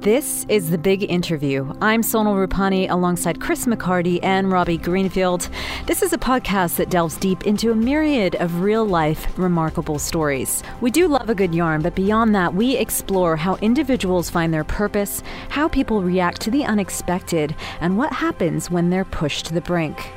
This is The Big Interview. I'm Sonal Rupani alongside Chris McCarty and Robbie Greenfield. This is a podcast that delves deep into a myriad of real life, remarkable stories. We do love a good yarn, but beyond that, we explore how individuals find their purpose, how people react to the unexpected, and what happens when they're pushed to the brink.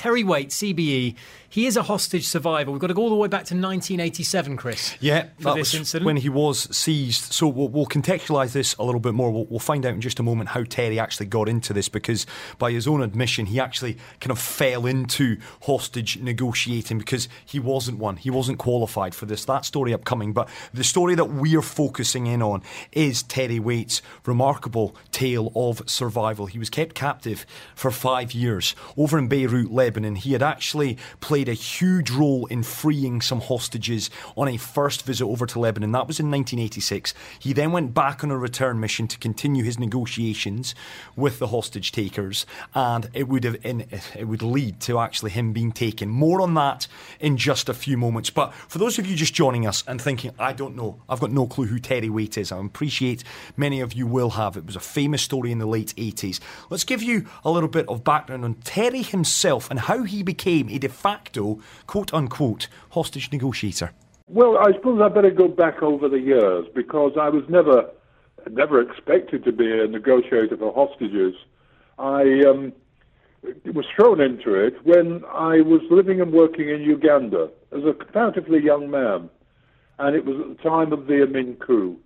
Terry Waite, CBE, he is a hostage survivor. We've got to go all the way back to 1987, Chris. Yeah, for that this was incident. when he was seized. So we'll, we'll contextualise this a little bit more. We'll, we'll find out in just a moment how Terry actually got into this because, by his own admission, he actually kind of fell into hostage negotiating because he wasn't one. He wasn't qualified for this. That story upcoming. But the story that we're focusing in on is Terry Waite's remarkable tale of survival. He was kept captive for five years over in Beirut, Lebanon. He had actually played a huge role in freeing some hostages on a first visit over to Lebanon. That was in 1986. He then went back on a return mission to continue his negotiations with the hostage takers, and it would have in, it would lead to actually him being taken. More on that in just a few moments. But for those of you just joining us and thinking, I don't know, I've got no clue who Terry Waite is. I appreciate many of you will have. It was a famous story in the late 80s. Let's give you a little bit of background on Terry himself and how he became a de facto, quote unquote, hostage negotiator. Well, I suppose I better go back over the years because I was never, never expected to be a negotiator for hostages. I um, was thrown into it when I was living and working in Uganda as a comparatively young man, and it was at the time of the Amin coup.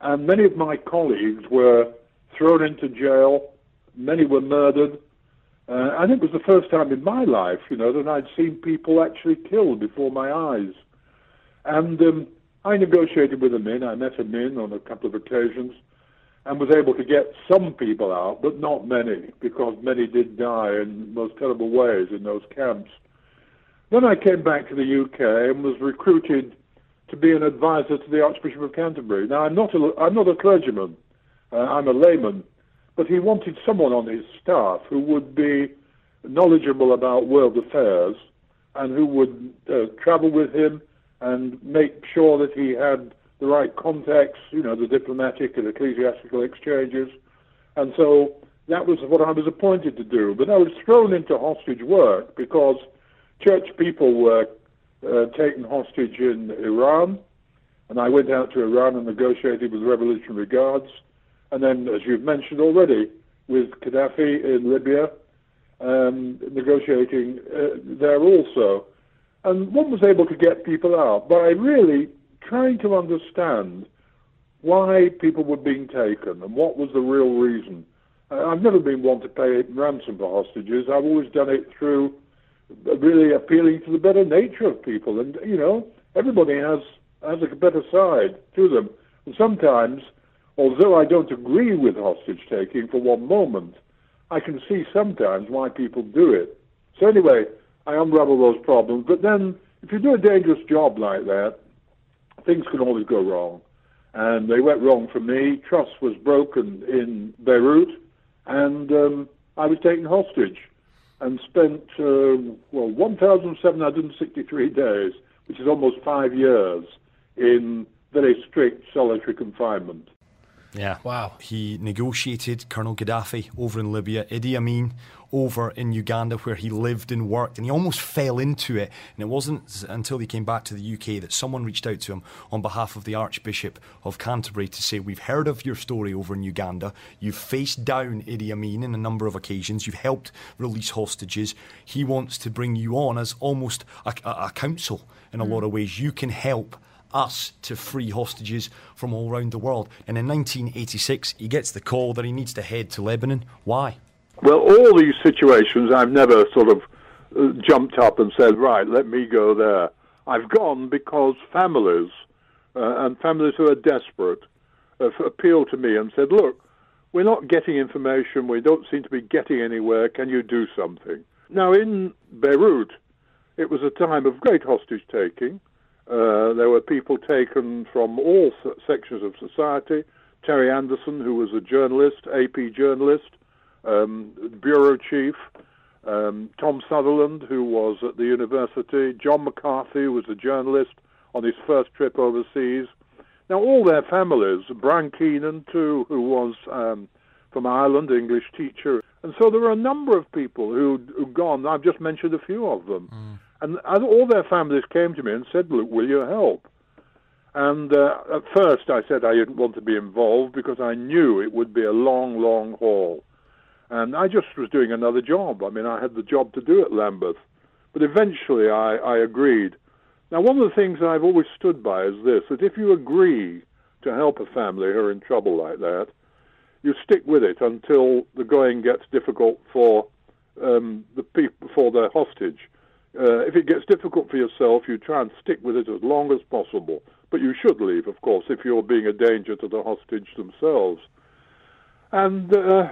And many of my colleagues were thrown into jail. Many were murdered. Uh, and it was the first time in my life, you know, that I'd seen people actually killed before my eyes. And um, I negotiated with Amin. I met Amin on a couple of occasions and was able to get some people out, but not many, because many did die in most terrible ways in those camps. Then I came back to the UK and was recruited to be an advisor to the Archbishop of Canterbury. Now, I'm not a, I'm not a clergyman, uh, I'm a layman, but he wanted someone on his staff who would be knowledgeable about world affairs and who would uh, travel with him and make sure that he had the right contacts, you know, the diplomatic and ecclesiastical exchanges. And so that was what I was appointed to do. But I was thrown into hostage work because church people were uh, taken hostage in Iran. And I went out to Iran and negotiated with Revolutionary Guards. And then, as you've mentioned already, with Gaddafi in Libya, um, negotiating uh, there also. And one was able to get people out by really trying to understand why people were being taken and what was the real reason. I've never been one to pay ransom for hostages. I've always done it through really appealing to the better nature of people. And, you know, everybody has, has a better side to them. And sometimes, although I don't agree with hostage taking for one moment, I can see sometimes why people do it. So anyway, I unravel those problems. But then, if you do a dangerous job like that, things can always go wrong. And they went wrong for me. Trust was broken in Beirut, and um, I was taken hostage and spent, uh, well, 1,763 days, which is almost five years, in very strict solitary confinement. Yeah. Wow. He negotiated Colonel Gaddafi over in Libya, Idi Amin over in Uganda, where he lived and worked, and he almost fell into it. And it wasn't until he came back to the UK that someone reached out to him on behalf of the Archbishop of Canterbury to say, We've heard of your story over in Uganda. You've faced down Idi Amin in a number of occasions. You've helped release hostages. He wants to bring you on as almost a, a, a council in a mm. lot of ways. You can help us to free hostages from all around the world. And in 1986, he gets the call that he needs to head to Lebanon. Why? Well, all these situations, I've never sort of uh, jumped up and said, right, let me go there. I've gone because families uh, and families who are desperate have appealed to me and said, look, we're not getting information, we don't seem to be getting anywhere, can you do something? Now, in Beirut, it was a time of great hostage taking. Uh, there were people taken from all sections of society. Terry Anderson, who was a journalist, AP journalist, um, bureau chief, um, Tom Sutherland, who was at the university, John McCarthy, who was a journalist, on his first trip overseas. Now, all their families, Brian Keenan, too, who was um, from Ireland, English teacher. And so there were a number of people who'd, who'd gone. I've just mentioned a few of them. Mm. And all their families came to me and said, Look, will you help? And uh, at first I said I didn't want to be involved because I knew it would be a long, long haul. And I just was doing another job. I mean, I had the job to do at Lambeth. But eventually I, I agreed. Now, one of the things I've always stood by is this that if you agree to help a family who are in trouble like that, you stick with it until the going gets difficult for um, the people, for the hostage. Uh, if it gets difficult for yourself, you try and stick with it as long as possible. But you should leave, of course, if you're being a danger to the hostage themselves. And uh,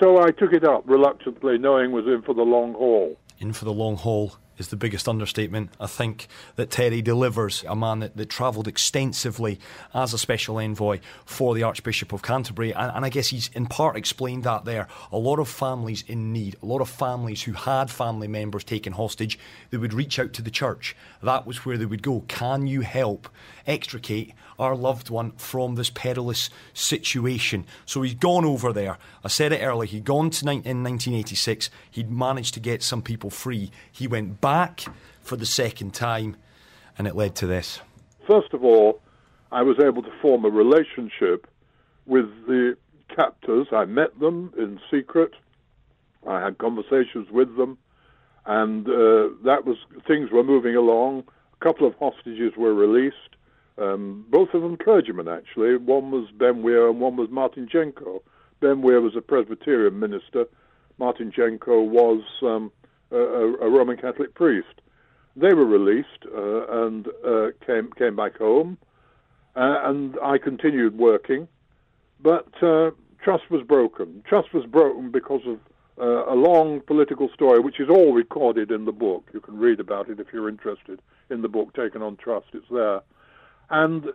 so I took it up reluctantly, knowing was in for the long haul. In for the long haul is the biggest understatement. I think that Terry delivers a man that, that travelled extensively as a special envoy for the Archbishop of Canterbury. And, and, I guess he's in part explained that there. A lot of families in need, a lot of families who had family members taken hostage, they would reach out to the church. That was where they would go. Can you help extricate our loved one from this perilous situation? So he's gone over there. I said it earlier, he'd gone to in 1986, he'd managed to get some people free. He went back for the second time, and it led to this. First of all, I was able to form a relationship with the captors. I met them in secret. I had conversations with them, and uh, that was things were moving along. A couple of hostages were released, um, both of them clergymen actually. One was Ben Weir and one was Martin Jenco. Ben Weir was a Presbyterian minister. Martin Jenco was um, a, a, Roman Catholic priest. They were released uh, and uh, came came back home, uh, and I continued working, but uh, trust was broken. Trust was broken because of uh, a long political story, which is all recorded in the book. You can read about it if you're interested in the book taken on trust. It's there, and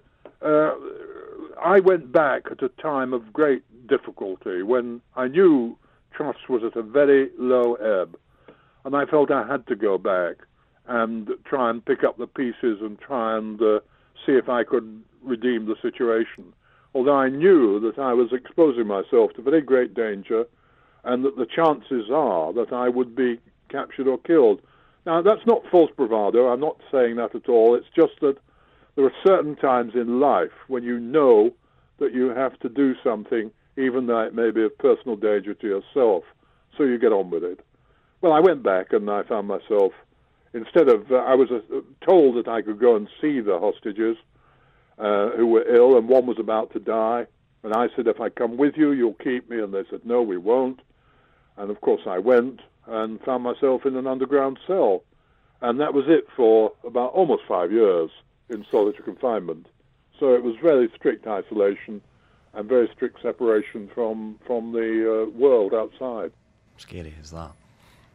uh, I went back at a time of great difficulty when I knew trust was at a very low ebb and I felt I had to go back and try and pick up the pieces and try and uh, see if I could redeem the situation. Although I knew that I was exposing myself to very great danger and that the chances are that I would be captured or killed. Now, that's not false bravado. I'm not saying that at all. It's just that there are certain times in life when you know that you have to do something, even though it may be of personal danger to yourself. So you get on with it. Well, I went back and I found myself, instead of, uh, I was uh, told that I could go and see the hostages uh, who were ill, and one was about to die. And I said, if I come with you, you'll keep me. And they said, no, we won't. And of course, I went and found myself in an underground cell. And that was it for about almost five years in solitary confinement. So it was very strict isolation and very strict separation from, from the uh, world outside. Scary is that.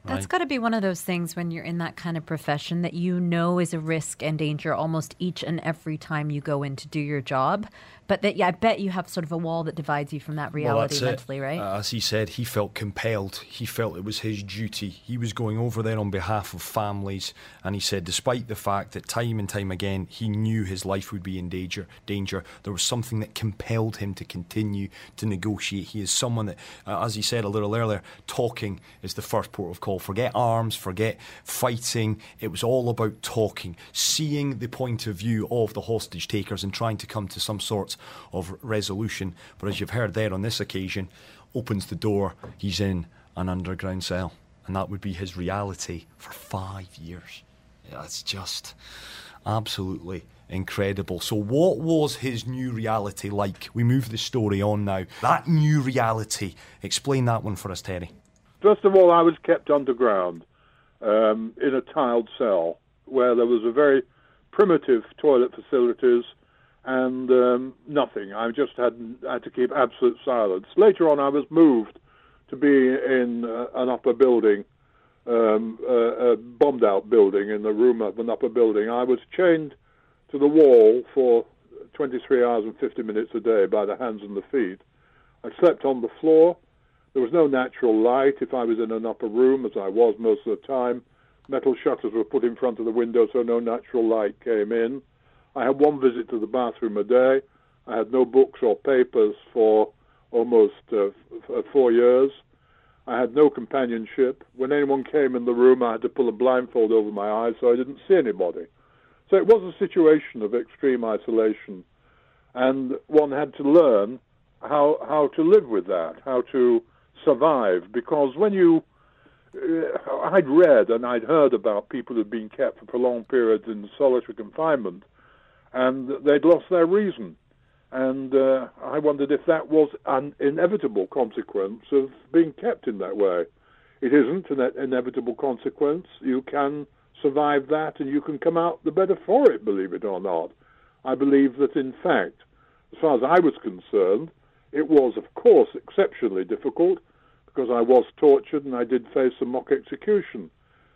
That's got to be one of those things when you're in that kind of profession that you know is a risk and danger almost each and every time you go in to do your job. But that, yeah, I bet you have sort of a wall that divides you from that reality well, mentally, right? Uh, as he said, he felt compelled. He felt it was his duty. He was going over there on behalf of families, and he said, despite the fact that time and time again he knew his life would be in danger, danger, there was something that compelled him to continue to negotiate. He is someone that, uh, as he said a little earlier, talking is the first port of call. Forget arms, forget fighting. It was all about talking, seeing the point of view of the hostage takers, and trying to come to some sort of resolution. But as you've heard there on this occasion, opens the door, he's in an underground cell. And that would be his reality for five years. That's just absolutely incredible. So, what was his new reality like? We move the story on now. That new reality. Explain that one for us, Terry. First of all, I was kept underground um, in a tiled cell where there was a very primitive toilet facilities and um, nothing. I just had had to keep absolute silence. Later on, I was moved to be in uh, an upper building, um, uh, a bombed out building in the room of an upper building. I was chained to the wall for 23 hours and 50 minutes a day by the hands and the feet. I slept on the floor. There was no natural light. If I was in an upper room, as I was most of the time, metal shutters were put in front of the window so no natural light came in. I had one visit to the bathroom a day. I had no books or papers for almost uh, f- four years. I had no companionship. When anyone came in the room, I had to pull a blindfold over my eyes so I didn't see anybody. So it was a situation of extreme isolation, and one had to learn how how to live with that, how to survive. Because when you, uh, I'd read and I'd heard about people who'd been kept for prolonged periods in solitary confinement, and they'd lost their reason. And uh, I wondered if that was an inevitable consequence of being kept in that way. It isn't an inevitable consequence. You can survive that and you can come out the better for it, believe it or not. I believe that, in fact, as far as I was concerned, it was, of course, exceptionally difficult because I was tortured and I did face a mock execution.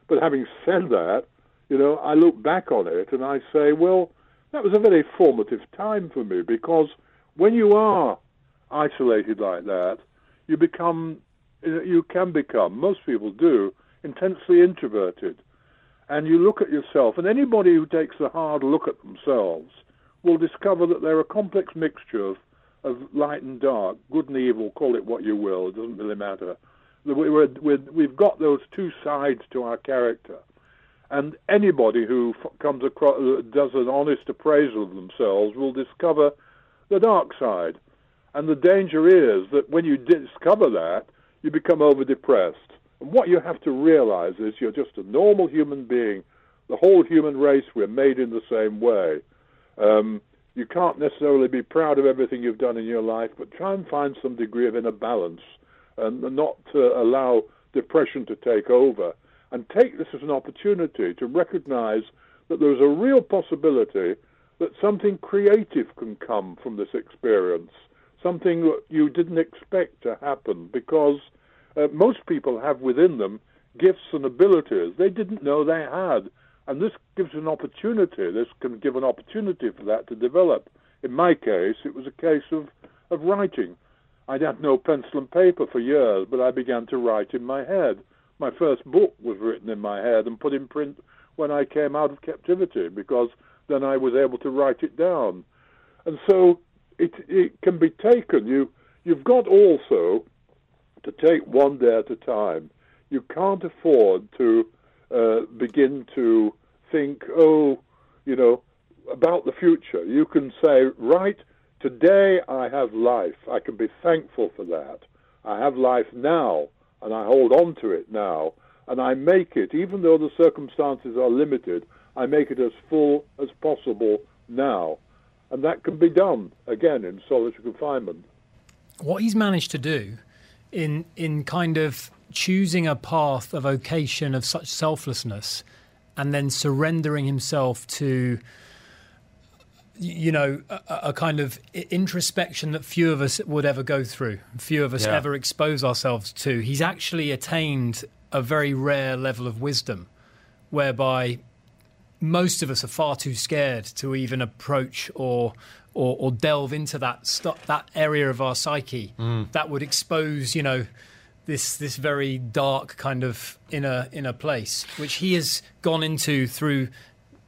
But having said that, you know, I look back on it and I say, well, that was a very formative time for me because when you are isolated like that, you become, you can become, most people do, intensely introverted. And you look at yourself, and anybody who takes a hard look at themselves will discover that they're a complex mixture of, of light and dark, good and evil, call it what you will, it doesn't really matter. We're, we're, we've got those two sides to our character. And anybody who f- comes across, uh, does an honest appraisal of themselves will discover the dark side. And the danger is that when you discover that, you become over depressed. And what you have to realize is you're just a normal human being. The whole human race, we're made in the same way. Um, you can't necessarily be proud of everything you've done in your life, but try and find some degree of inner balance and not to allow depression to take over and take this as an opportunity to recognize that there's a real possibility that something creative can come from this experience, something that you didn't expect to happen, because uh, most people have within them gifts and abilities they didn't know they had. And this gives an opportunity, this can give an opportunity for that to develop. In my case, it was a case of, of writing. I'd had no pencil and paper for years, but I began to write in my head my first book was written in my head and put in print when I came out of captivity because then I was able to write it down. And so it, it can be taken. You, you've got also to take one day at a time. You can't afford to uh, begin to think, oh, you know, about the future. You can say, right, today I have life. I can be thankful for that. I have life now and I hold on to it now, and I make it, even though the circumstances are limited, I make it as full as possible now. And that can be done, again, in solitary confinement. What he's managed to do in, in kind of choosing a path, a vocation of such selflessness, and then surrendering himself to you know, a, a, kind of introspection that few of us would ever go through, few of us yeah. ever expose ourselves to. He's actually attained a very rare level of wisdom, whereby most of us are far too scared to even approach or or, or delve into that st- that area of our psyche mm. that would expose, you know, this this very dark kind of inner inner place, which he has gone into through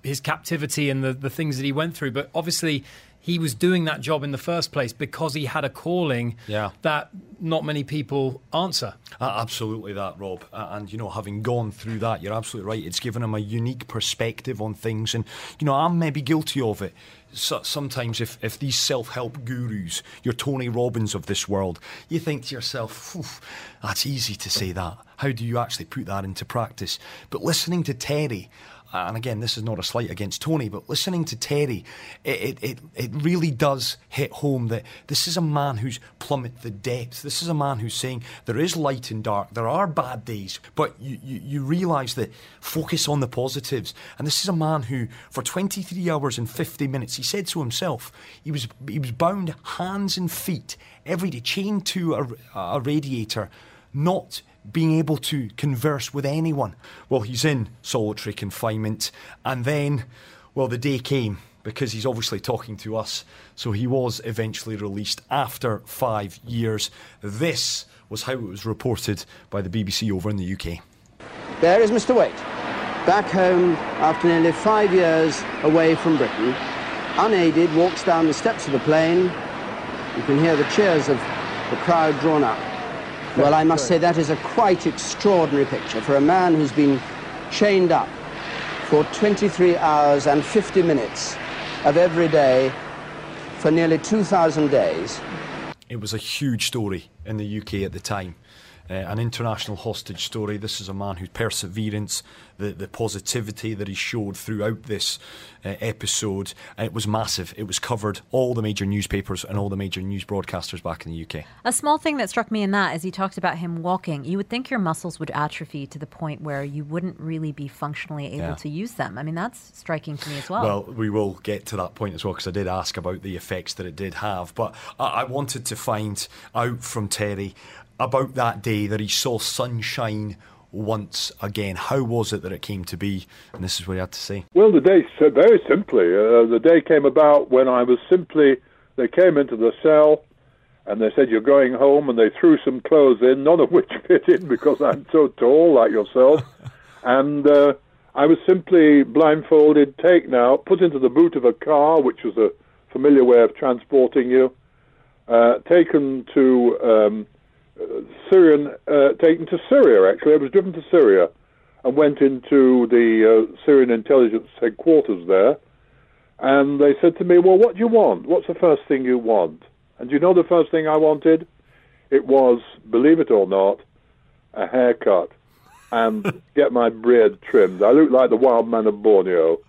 his captivity and the, the things that he went through. But obviously, he was doing that job in the first place because he had a calling yeah. that not many people answer. Uh, absolutely, that Rob. Uh, and you know, having gone through that, you're absolutely right. It's given him a unique perspective on things, and you know, I'm maybe guilty of it. So, sometimes, if, if these self help gurus, your Tony Robbins of this world, you think to yourself, that's easy to say that. How do you actually put that into practice? But listening to Terry, Uh, and again, this is not a slight against Tony, but listening to Terry, it, it, it really does hit home that this is a man who's plummeted the depths. This is a man who's saying there is light and dark, there are bad days, but you, you, you realise that focus on the positives. And this is a man who, for 23 hours and 50 minutes, he said to himself, he was, he was bound hands and feet every day, chained to a, a radiator, not being able to converse with anyone. Well, he's in solitary confinement, and then, well, the day came because he's obviously talking to us. So he was eventually released after five years. This was how it was reported by the BBC over in the UK. There is Mr. Waite, back home after nearly five years away from Britain. unaided, walks down the steps of the plane. You can hear the cheers of the crowd drawn up. Well, I must say that is a quite extraordinary picture for a man who's been chained up for 23 hours and 50 minutes of every day for nearly 2,000 days. It was a huge story in the UK at the time uh, an international hostage story. This is a man whose perseverance, the, the positivity that he showed throughout this uh, episode, it was massive. It was covered all the major newspapers and all the major news broadcasters back in the UK. A small thing that struck me in that is he talked about him walking. You would think your muscles would atrophy to the point where you wouldn't really be functionally able Yeah. to use them. I mean, that's striking to me as well. Well, we will get to that point as well because I did ask about the effects that it did have. But I, I wanted to find out from Terry about that day that he saw sunshine once again. How was it that it came to be? And this is what he had to say. Well, the day, so very simply, uh, the day came about when I was simply, they came into the cell and they said, You're going home, and they threw some clothes in, none of which fit in because I'm so tall, like yourself. and uh, I was simply blindfolded, taken out, put into the boot of a car, which was a familiar way of transporting you, uh, taken to um, Syrian, uh, taken to Syria, actually. I was driven to Syria and went into the uh, Syrian intelligence headquarters there. And they said to me, Well, what do you want? What's the first thing you want? And you know the first thing I wanted? It was, believe it or not, a haircut and get my beard trimmed. I look like the wild man of Borneo.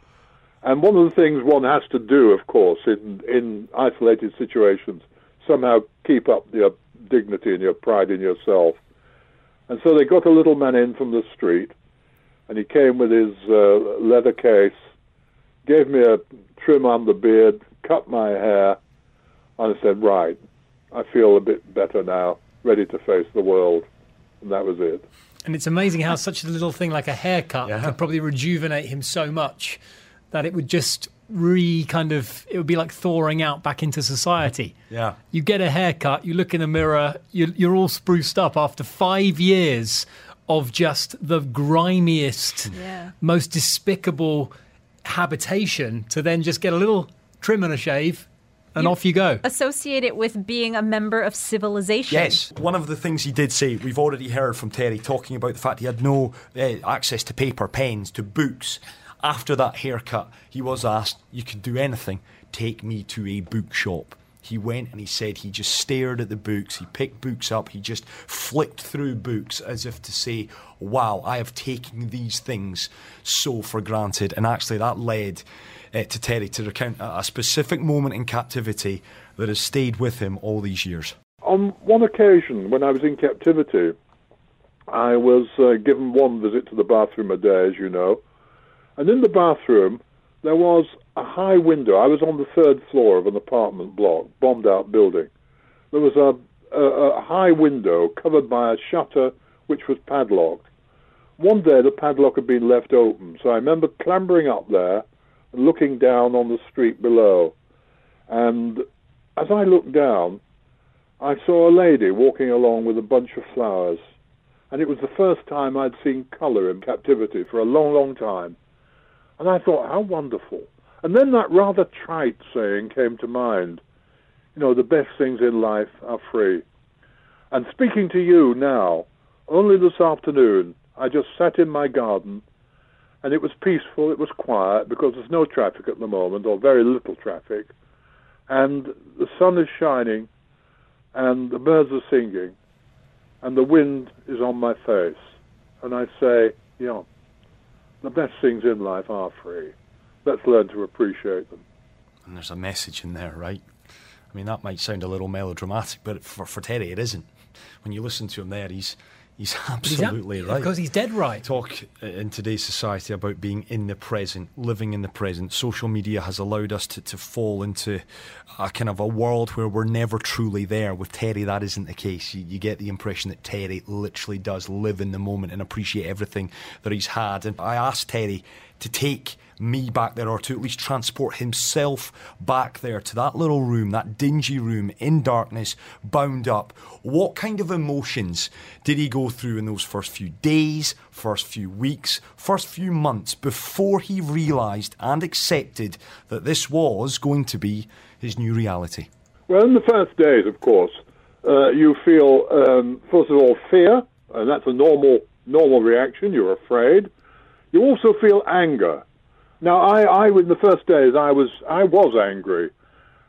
And one of the things one has to do, of course, in, in isolated situations, somehow keep up your dignity and your pride in yourself. And so they got a little man in from the street, and he came with his uh, leather case, gave me a trim on the beard, cut my hair, and I said, Right, I feel a bit better now, ready to face the world. And that was it. And it's amazing how such a little thing like a haircut Yeah. could probably rejuvenate him so much that it would just re kind of it would be like thawing out back into society. Yeah. You get a haircut, you look in the mirror, you're, you're all spruced up after five years of just the grimiest, Yeah. most despicable habitation to then just get a little trim and a shave and You- off you go. Associate it with being a member of civilization. Yes. One of the things he did say, we've already heard from Terry talking about the fact he had no uh, access to paper, pens, to books. After that haircut, he was asked, You can do anything, take me to a bookshop. He went and he said he just stared at the books, he picked books up, he just flicked through books as if to say, Wow, I have taken these things so for granted. And actually, that led uh, to Terry to recount a, specific moment in captivity that has stayed with him all these years. On one occasion, when I was in captivity, I was uh, given one visit to the bathroom a day, as you know. And in the bathroom, there was a high window. I was on the third floor of an apartment block, bombed out building. There was a, a, a high window covered by a shutter which was padlocked. One day the padlock had been left open, so I remember clambering up there and looking down on the street below. And as I looked down, I saw a lady walking along with a bunch of flowers. And it was the first time I'd seen colour in captivity for a long, long time. And I thought, how wonderful. And then that rather trite saying came to mind. You know, the best things in life are free. And speaking to you now, only this afternoon, I just sat in my garden and it was peaceful, it was quiet because there's no traffic at the moment, or very little traffic. And the sun is shining and the birds are singing and the wind is on my face. And I say, yeah, the best things in life are free. Let's learn to appreciate them. And there's a message in there, right? I mean, that might sound a little melodramatic, but for, for Terry, it isn't. When you listen to him there, he's he's He's ab- absolutely right. Because he's dead right. talk uh, in today's society about being in the present, living in the present. Social media has allowed us to, to fall into a kind of a world where we're never truly there. With Terry, that isn't the case. You, you get the impression that Terry literally does live in the moment and appreciate everything that he's had. And I asked Terry to take me back there or to at least transport himself back there to that little room, that dingy room in darkness, bound up. What kind of emotions did he go through in those first few days, first few weeks, first few months before he realised and accepted that this was going to be his new reality? Well, in the first days, of course, uh, you feel, um, first of all, fear, and that's a normal normal reaction. You're afraid. You also feel anger. Now, I, I, in the first days, I was, I was angry,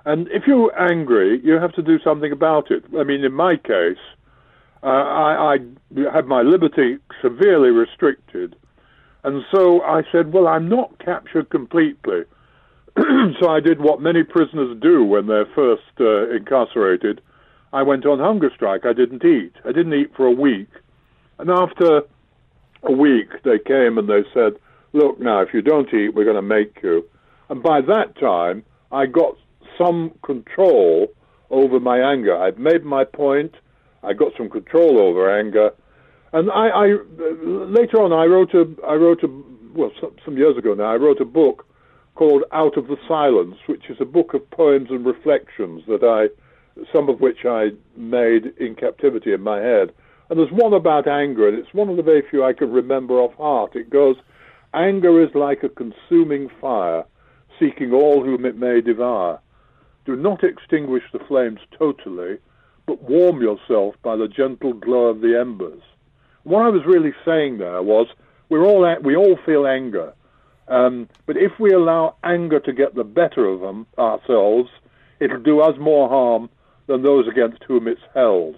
and if you're angry, you have to do something about it. I mean, in my case, uh, I, I had my liberty severely restricted, and so I said, "Well, I'm not captured completely." so I did what many prisoners do when they're first uh, incarcerated. I went on hunger strike. I didn't eat. I didn't eat for a week, and after a week, they came and they said, look now, if you don't eat, we're going to make you. And by that time, I got some control over my anger. I'd made my point. I got some control over anger. And I, I later on, I wrote a, I wrote a, well, some, years ago now, I wrote a book called Out of the Silence, which is a book of poems and reflections that I, some of which I made in captivity in my head. And there's one about anger, and it's one of the very few I can remember off heart. It goes, Anger is like a consuming fire, seeking all whom it may devour. Do not extinguish the flames totally, but warm yourself by the gentle glow of the embers. What I was really saying there was, we're all we all feel anger, um, but if we allow anger to get the better of them ourselves, it'll do us more harm than those against whom it's held.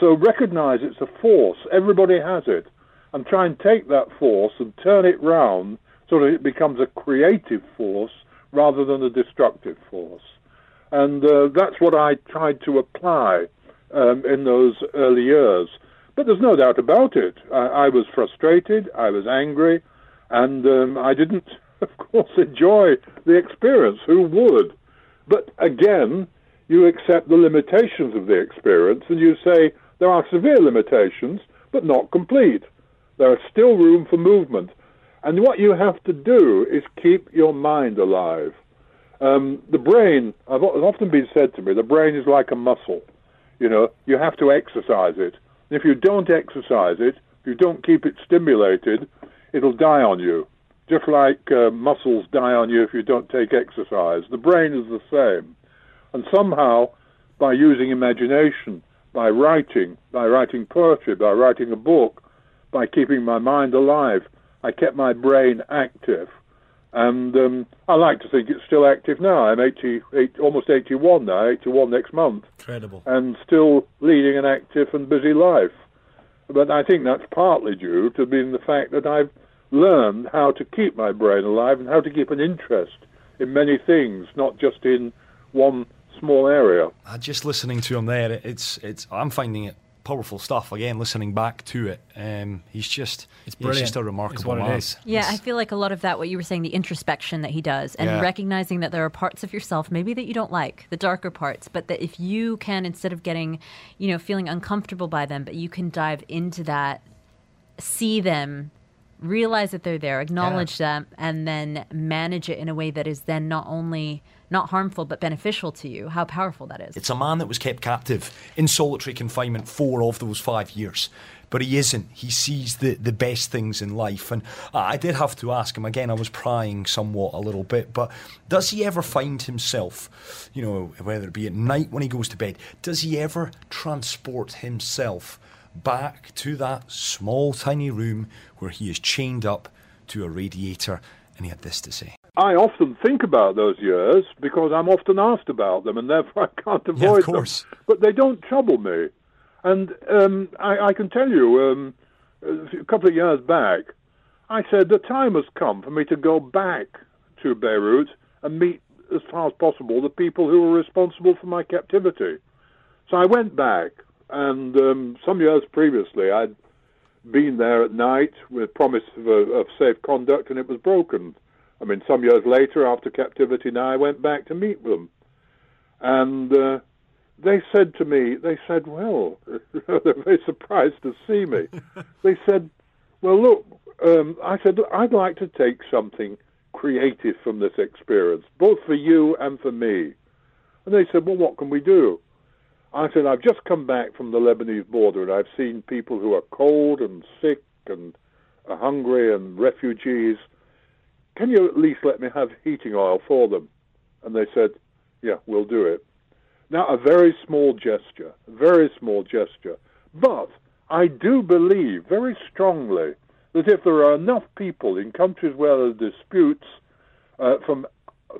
So recognize it's a force. Everybody has it and try and take that force and turn it round so that it becomes a creative force rather than a destructive force. And uh, that's what I tried to apply um, in those early years. But there's no doubt about it. I, I was frustrated, I was angry, and um, I didn't, of course, enjoy the experience. Who would? But again, you accept the limitations of the experience and you say there are severe limitations, but not complete. There is still room for movement. And what you have to do is keep your mind alive. Um, the brain, I've often been said to me, the brain is like a muscle. You know, you have to exercise it. If you don't exercise it, if you don't keep it stimulated, it'll die on you. Just like uh, muscles die on you if you don't take exercise. The brain is the same. And somehow, by using imagination, by writing, by writing poetry, by writing a book, by keeping my mind alive. I kept my brain active. And um, I like to think it's still active now. I'm 80, almost 81 now, 81 next month. Incredible. And still leading an active and busy life. But I think that's partly due to being the fact that I've learned how to keep my brain alive and how to keep an interest in many things, not just in one small area. Uh, just listening to him there, it's it's. I'm finding it powerful stuff. Again, listening back to it, um, he's just it's brilliant. He's just a remarkable man. Yeah, I feel like a lot of that, what you were saying, the introspection that he does, and yeah. recognizing that there are parts of yourself maybe that you don't like, the darker parts, but that if you can, instead of getting, you know, feeling uncomfortable by them, but you can dive into that, see them, realize that they're there, acknowledge yeah. them, and then manage it in a way that is then not only not harmful but beneficial to you. How powerful that is. It's a man that was kept captive in solitary confinement four of those five years. But he isn't. He sees the, the best things in life. And I did have to ask him again, I was prying somewhat a little bit, but does he ever find himself, you know, whether it be at night when he goes to bed, does he ever transport himself back to that small, tiny room where he is chained up to a radiator? And he had this to say. I often think about those years because I'm often asked about them, and therefore I can't avoid yeah, them. But they don't trouble me. And um, I, I, can tell you, um, a couple of years back, I said the time has come for me to go back to Beirut and meet, as far as possible, the people who were responsible for my captivity. So I went back, and um, some years previously, I'd been there at night with promise of, of safe conduct, and it was broken. I mean, some years later, after captivity, now I went back to meet them, and uh, they said to me, they said, "Well, they're very surprised to see me." they said, Well, look, um, I said, I'd like to take something creative from this experience, both for you and for me. And they said, Well, what can we do? I said, I've just come back from the Lebanese border and I've seen people who are cold and sick and are hungry and refugees. Can you at least let me have heating oil for them? And they said, Yeah, we'll do it. Now, a very small gesture, a very small gesture. But I do believe very strongly that if there are enough people in countries where there are disputes uh, from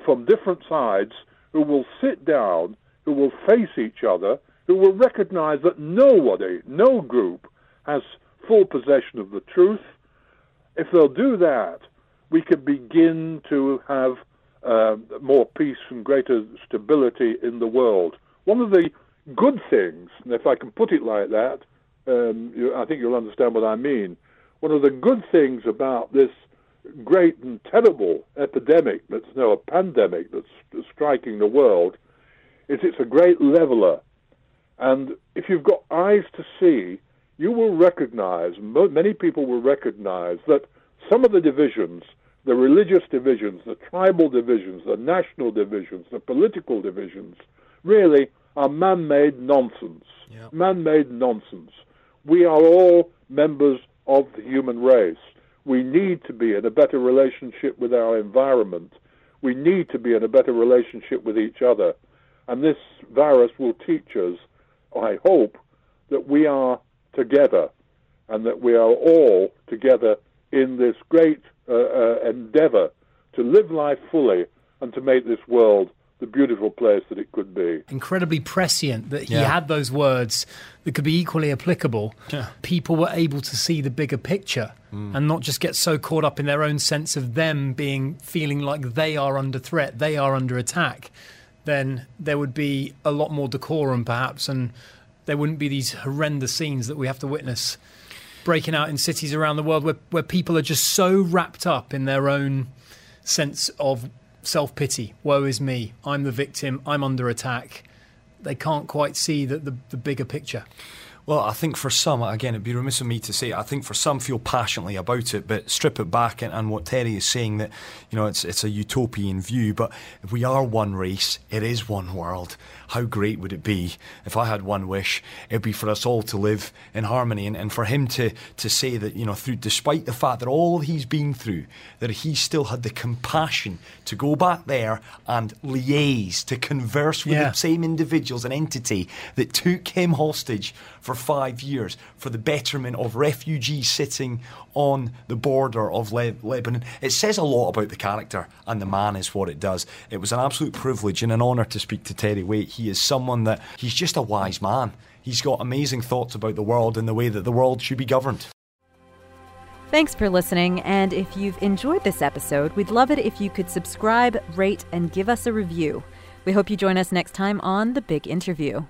from different sides who will sit down, who will face each other, who will recognize that nobody, no group, has full possession of the truth. If they'll do that, we could begin to have uh, more peace and greater stability in the world. One of the good things, and if I can put it like that, um, you, I think you'll understand what I mean. One of the good things about this great and terrible epidemic that's now a pandemic that's striking the world is it's a great leveler. And if you've got eyes to see, you will recognize, many people will recognize that some of the divisions, the religious divisions, the tribal divisions, the national divisions, the political divisions, really are man made nonsense. Yep. Man made nonsense. We are all members of the human race. We need to be in a better relationship with our environment. We need to be in a better relationship with each other. And this virus will teach us, I hope, that we are together and that we are all together in this great uh, uh, endeavor to live life fully and to make this world the beautiful place that it could be. Incredibly prescient that he yeah. had those words that could be equally applicable. Yeah. People were able to see the bigger picture mm. and not just get so caught up in their own sense of them being feeling like they are under threat, they are under attack. Then there would be a lot more decorum, perhaps, and there wouldn't be these horrendous scenes that we have to witness breaking out in cities around the world where, where people are just so wrapped up in their own sense of self pity. Woe is me. I'm the victim. I'm under attack. They can't quite see the, the, the bigger picture. Well, I think for some, again, it'd be remiss of me to say, I think for some feel passionately about it, but strip it back and, and, what Terry is saying that, you know, it's it's a utopian view, but if we are one race, it is one world. How great would it be if I had one wish? It'd be for us all to live in harmony and, and for him to, to say that, you know, through despite the fact that all he's been through, that he still had the compassion to go back there and liaise, to converse with yeah. the same individuals and entity that took him hostage for five years for the betterment of refugees sitting on the border of Le- Lebanon. It says a lot about the character and the man is what it does. It was an absolute privilege and an honour to speak to Terry Waite. He is someone that he's just a wise man. He's got amazing thoughts about the world and the way that the world should be governed. Thanks for listening. And if you've enjoyed this episode, we'd love it if you could subscribe, rate, and give us a review. We hope you join us next time on The Big Interview.